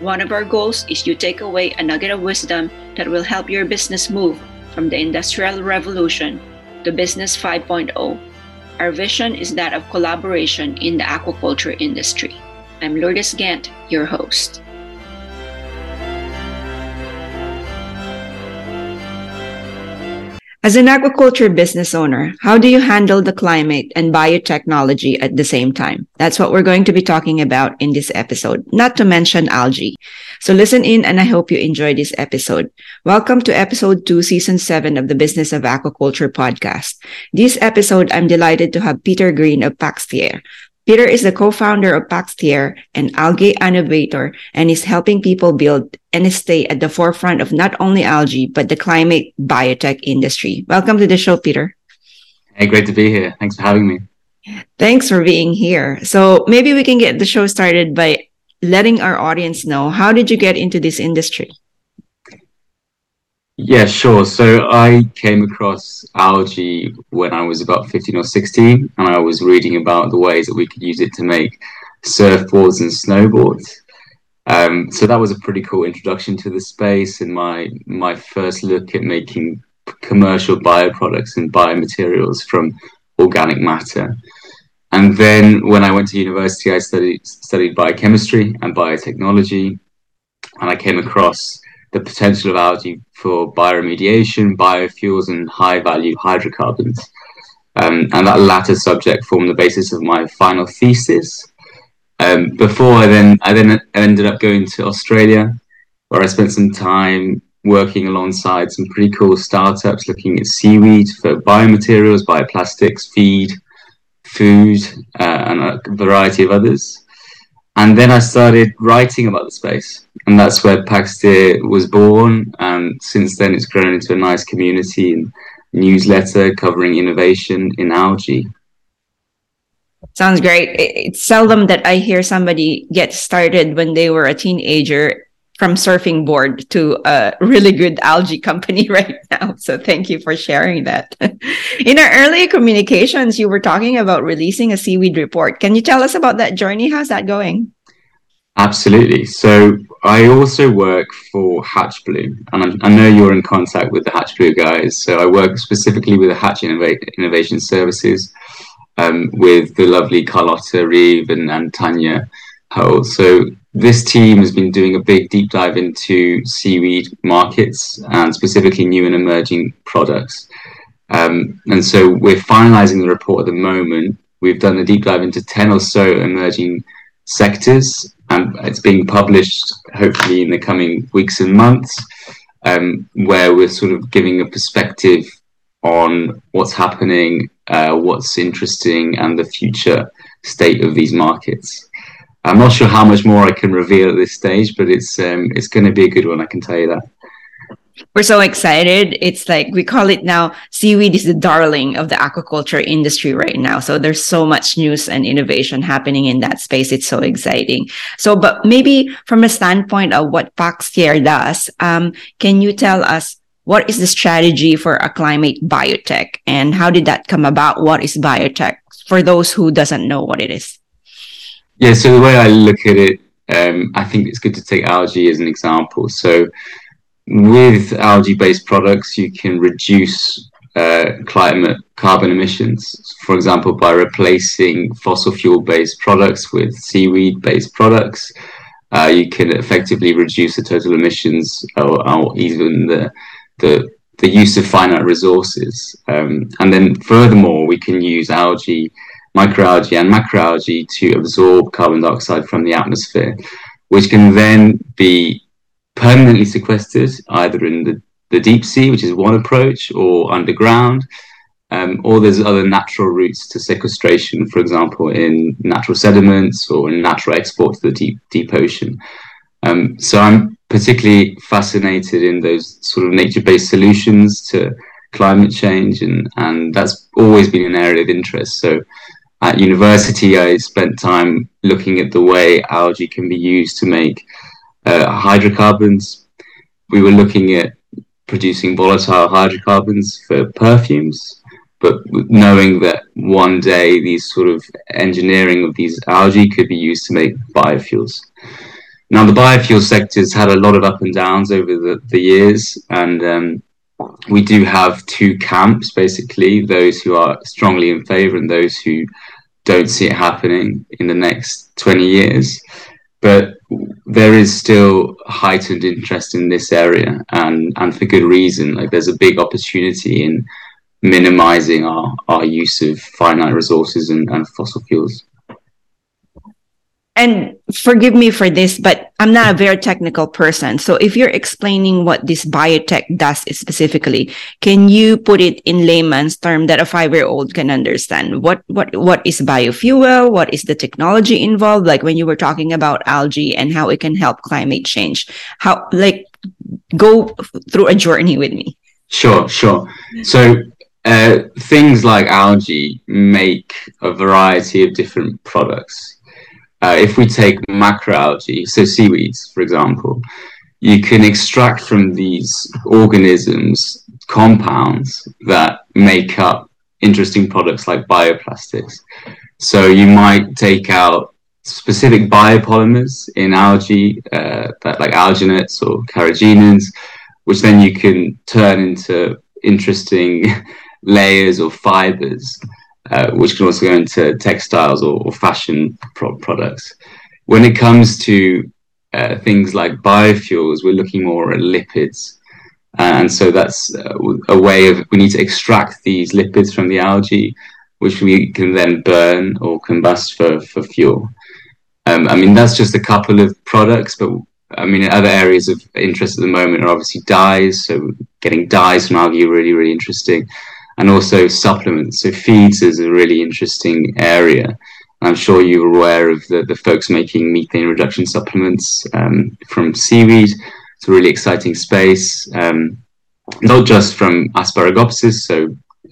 One of our goals is to take away a nugget of wisdom that will help your business move from the Industrial Revolution to Business 5.0. Our vision is that of collaboration in the aquaculture industry. I'm Lourdes Gant, your host. As an aquaculture business owner, how do you handle the climate and biotechnology at the same time? That's what we're going to be talking about in this episode, not to mention algae. So listen in and I hope you enjoy this episode. Welcome to episode two, season seven of the Business of Aquaculture podcast. This episode, I'm delighted to have Peter Green of Paxtier, Peter is the co-founder of Paxtier an algae innovator and is helping people build and stay at the forefront of not only algae, but the climate biotech industry. Welcome to the show, Peter. Hey, great to be here. Thanks for having me. Thanks for being here. So maybe we can get the show started by letting our audience know how did you get into this industry? Yeah, sure. So I came across algae when I was about 15 or 16, and I was reading about the ways that we could use it to make surfboards and snowboards. Um, so that was a pretty cool introduction to the space and my my first look at making commercial bioproducts and biomaterials from organic matter. And then when I went to university, I studied studied biochemistry and biotechnology, and I came across the potential of algae for bioremediation, biofuels, and high value hydrocarbons. Um, and that latter subject formed the basis of my final thesis. Um, before I then, I then ended up going to Australia, where I spent some time working alongside some pretty cool startups looking at seaweed for biomaterials, bioplastics, feed, food, uh, and a variety of others. And then I started writing about the space, and that's where Paxtier was born. And since then, it's grown into a nice community and newsletter covering innovation in algae. Sounds great. It's seldom that I hear somebody get started when they were a teenager from surfing board to a really good algae company right now. So thank you for sharing that. In our earlier communications, you were talking about releasing a seaweed report. Can you tell us about that journey? How's that going? Absolutely. So I also work for Hatch Blue, and I, know you're in contact with the Hatch Blue guys. So I work specifically with the Hatch Innova- Innovation Services um, with the lovely Carlotta Reeve and, and Tanya Hull. So this team has been doing a big deep dive into seaweed markets and specifically new and emerging products. Um, and so we're finalizing the report at the moment. We've done a deep dive into 10 or so emerging sectors, and it's being published hopefully in the coming weeks and months, um, where we're sort of giving a perspective on what's happening, uh, what's interesting, and the future state of these markets. I'm not sure how much more I can reveal at this stage, but it's um, it's going to be a good one. I can tell you that. We're so excited. It's like we call it now seaweed is the darling of the aquaculture industry right now. So there's so much news and innovation happening in that space. It's so exciting. So, but maybe from a standpoint of what Paxtier does, um, can you tell us what is the strategy for a climate biotech and how did that come about? What is biotech for those who doesn't know what it is? Yeah, so the way I look at it, um, I think it's good to take algae as an example. So, with algae based products, you can reduce uh, climate carbon emissions, for example, by replacing fossil fuel based products with seaweed based products. uh, you can effectively reduce the total emissions or, or even the, the, the use of finite resources. Um, and then furthermore, we can use algae, microalgae and macroalgae to absorb carbon dioxide from the atmosphere, which can then be permanently sequestered either in the, the deep sea, which is one approach, or underground. Um, or there's other natural routes to sequestration, for example, in natural sediments or in natural export to the deep deep ocean. Um, so I'm particularly fascinated in those sort of nature-based solutions to climate change, and and that's always been an area of interest. So at university, I spent time looking at the way algae can be used to make uh, hydrocarbons. We were looking at producing volatile hydrocarbons for perfumes but knowing that one day these sort of engineering of these algae could be used to make biofuels. Now, the biofuel sector's had a lot of up and downs over the, the years, and um, we do have two camps basically those who are strongly in favor and those who don't see it happening in the next 20 years. But there is still heightened interest in this area, and, and for good reason. Like, there's a big opportunity in minimizing our, our use of finite resources and, and fossil fuels. And forgive me for this, but I'm not a very technical person. So if you're explaining what this biotech does specifically, can you put it in layman's term that a five-year-old can understand? What what what is biofuel? What is the technology involved? Like when you were talking about algae and how it can help climate change. How like go through a journey with me. Sure, sure. So uh, things like algae make a variety of different products. Uh, if we take macroalgae, so seaweeds, for example, you can extract from these organisms compounds that make up interesting products like bioplastics. So you might take out specific biopolymers in algae, uh, that like alginates or carrageenans, which then you can turn into interesting layers or fibers, uh, which can also go into textiles or, or fashion pro- products. When it comes to uh, things like biofuels, we're looking more at lipids. And so that's uh, a way of we need to extract these lipids from the algae, which we can then burn or combust for, for fuel. Um, I mean, that's just a couple of products, but I mean, other areas of interest at the moment are obviously dyes. So getting dyes from algae really, really interesting and also supplements. So feeds is a really interesting area. I'm sure you're aware of the, the folks making methane reduction supplements um, from seaweed. It's a really exciting space, um, not just from Asparagopsis, so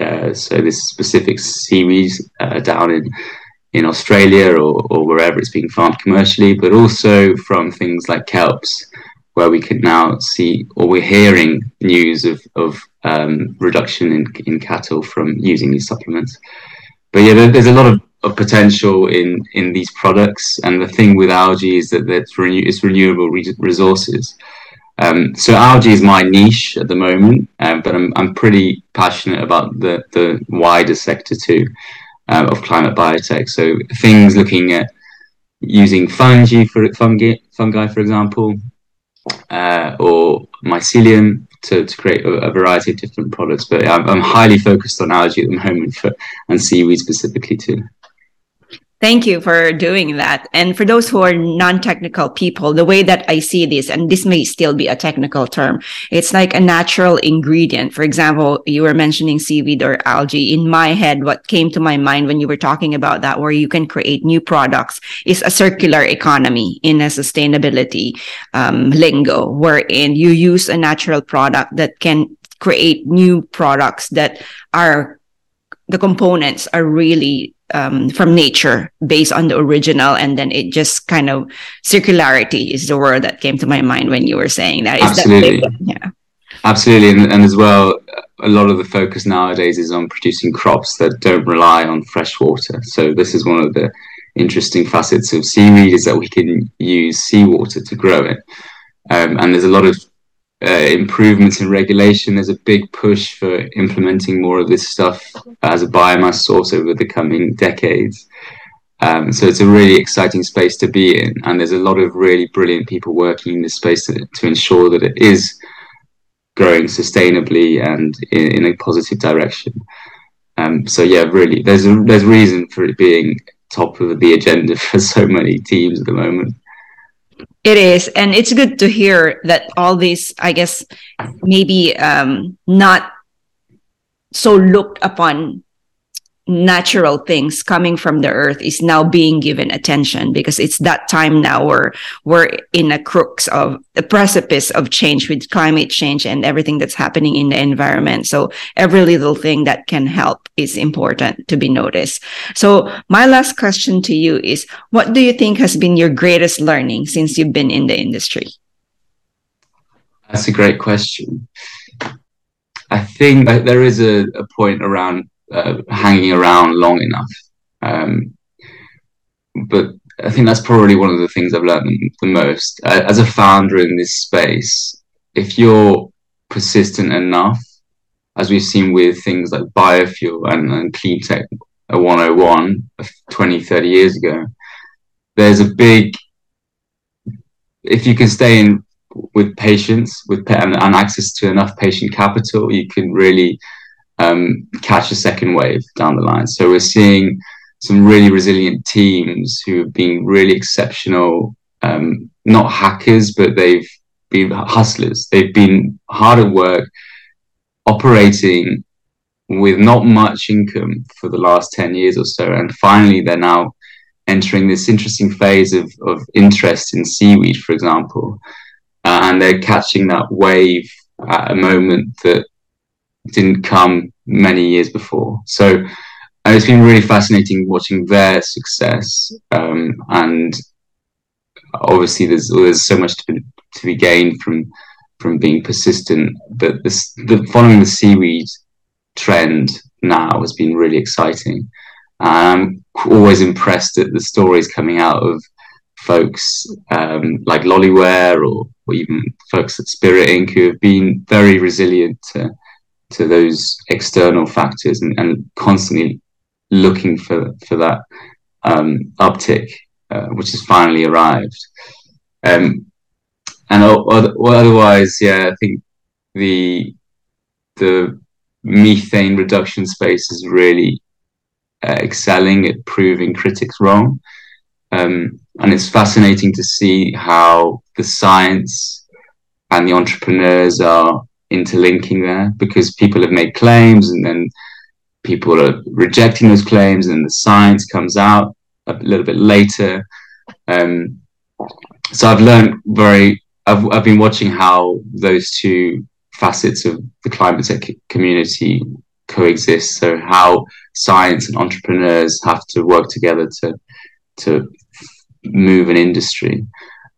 uh, so this specific seaweed uh, down in in Australia or, or wherever it's being farmed commercially, but also from things like kelps, where we can now see or we're hearing news of, of um, reduction in, in cattle from using these supplements. But yeah, there, there's a lot of, of potential in, in these products. And the thing with algae is that it's, renew, it's renewable re- resources. Um, so algae is my niche at the moment, uh, but I'm, I'm pretty passionate about the, the wider sector too uh, of climate biotech. So things looking at using fungi for fungi, fungi for example, uh, or mycelium to, to create a, a, variety of different products. But I'm, I'm highly focused on algae at the moment for, and seaweed specifically too. Thank you for doing that. And for those who are non-technical people, the way that I see this, and this may still be a technical term, it's like a natural ingredient. For example, you were mentioning seaweed or algae. In my head, what came to my mind when you were talking about that, where you can create new products, is a circular economy in a sustainability um, lingo, wherein you use a natural product that can create new products that are the components are really um, from nature based on the original and then it just kind of circularity is the word that came to my mind when you were saying that. Is absolutely. That yeah. Absolutely. And, and, as well a lot of the focus nowadays is on producing crops that don't rely on fresh water. So this is one of the interesting facets of seaweed is that we can use seawater to grow it. Um, and there's a lot of uh, improvements in regulation. There's a big push for implementing more of this stuff as a biomass source over the coming decades. Um, so it's a really exciting space to be in, and there's a lot of really brilliant people working in this space to, to ensure that it is growing sustainably and in, in a positive direction. Um, so yeah, really, there's a, there's reason for it being top of the agenda for so many teams at the moment. It is, and it's good to hear that all these, I guess, maybe um, not so looked upon natural things coming from the earth is now being given attention because it's that time now where we're in a crux of the precipice of change with climate change and everything that's happening in the environment. So every little thing that can help is important to be noticed. So my last question to you is what do you think has been your greatest learning since you've been in the industry? That's a great question. I think there is a, a point around uh, hanging around long enough. Um, but I think that's probably one of the things I've learned the most. Uh, as a founder in this space, if you're persistent enough, as we've seen with things like biofuel and, and clean tech 101 20, 30 years ago, there's a big, if you can stay in with patience with and, and access to enough patient capital, you can really um, catch a second wave down the line. So we're seeing some really resilient teams who have been really exceptional, um, not hackers, but they've been hustlers. They've been hard at work, operating with not much income for the last 10 years or so. And finally, they're now entering this interesting phase of, of interest in seaweed, for example. Uh, and they're catching that wave at a moment that didn't come many years before. So it's been really fascinating watching their success, um, and obviously there's there's so much to be, to be gained from from being persistent. But this, the following the seaweed trend now has been really exciting. I'm always impressed at the stories coming out of folks um, like Loliware or, or even folks at Spirit Inc. who have been very resilient to to those external factors and, and constantly looking for for that um, uptick, uh, which has finally arrived. Um, and otherwise, yeah, I think the the methane reduction space is really uh, excelling at proving critics wrong. Um, and it's fascinating to see how the science and the entrepreneurs are interlinking there because people have made claims and then people are rejecting those claims and the science comes out a little bit later. Um, so I've learned very, I've, I've been watching how those two facets of the climate tech community coexist. So how science and entrepreneurs have to work together to, to move an industry.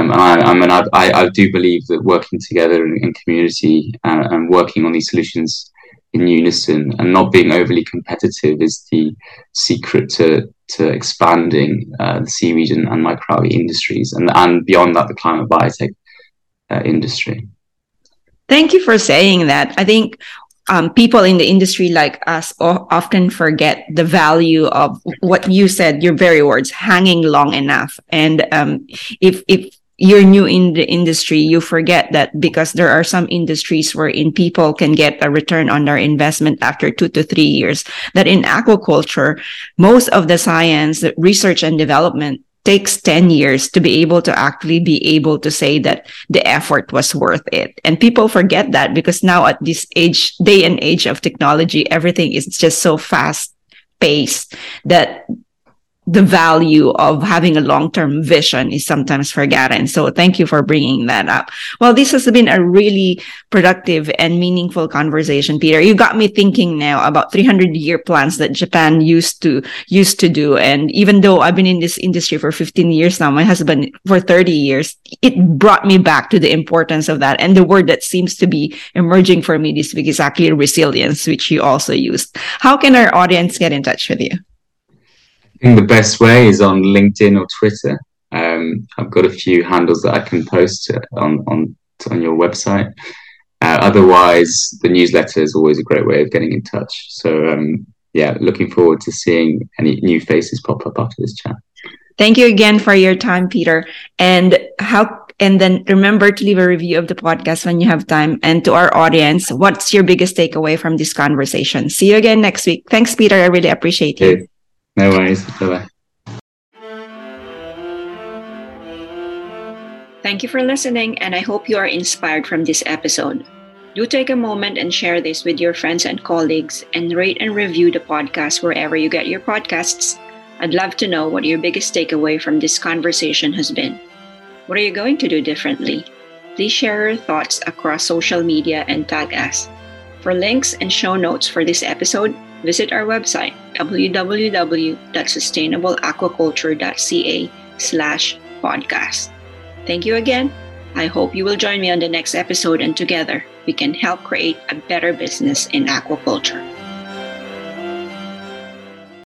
Um, and I, I mean, I, I, do believe that working together in, in community uh, and working on these solutions in unison and not being overly competitive is the secret to to expanding uh, the seaweed and, and microalgae industries and and beyond that the climate biotech uh, industry. Thank you for saying that. I think um, people in the industry like us often forget the value of what you said, your very words, hanging long enough. And um, if if you're new in the industry, you forget that because there are some industries wherein people can get a return on their investment after two to three years. That in aquaculture, most of the science, the research and development takes 10 years to be able to actually be able to say that the effort was worth it. And people forget that because now at this age, day and age of technology, everything is just so fast paced that the value of having a long-term vision is sometimes forgotten. So thank you for bringing that up. Well, this has been a really productive and meaningful conversation, Peter. You got me thinking now about 300 year plans that Japan used to, used to do. And even though I've been in this industry for 15 years now, my husband for 30 years, it brought me back to the importance of that. And the word that seems to be emerging for me this week is actually resilience, which you also used. How can our audience get in touch with you? I think the best way is on LinkedIn or Twitter. Um, I've got a few handles that I can post on on on your website. Uh, otherwise, the newsletter is always a great way of getting in touch. So, um, yeah, looking forward to seeing any new faces pop up after this chat. Thank you again for your time, Peter. And how and then remember to leave a review of the podcast when you have time. And to our audience, what's your biggest takeaway from this conversation? See you again next week. Thanks, Peter. I really appreciate you. Thank you for listening, and I hope you are inspired from this episode. Do take a moment and share this with your friends and colleagues, and rate and review the podcast wherever you get your podcasts. I'd love to know what your biggest takeaway from this conversation has been. What are you going to do differently? Please share your thoughts across social media and tag us. For links and show notes for this episode, visit our website www.sustainableaquaculture.ca slash podcast. Thank you again. I hope you will join me on the next episode and together we can help create a better business in aquaculture.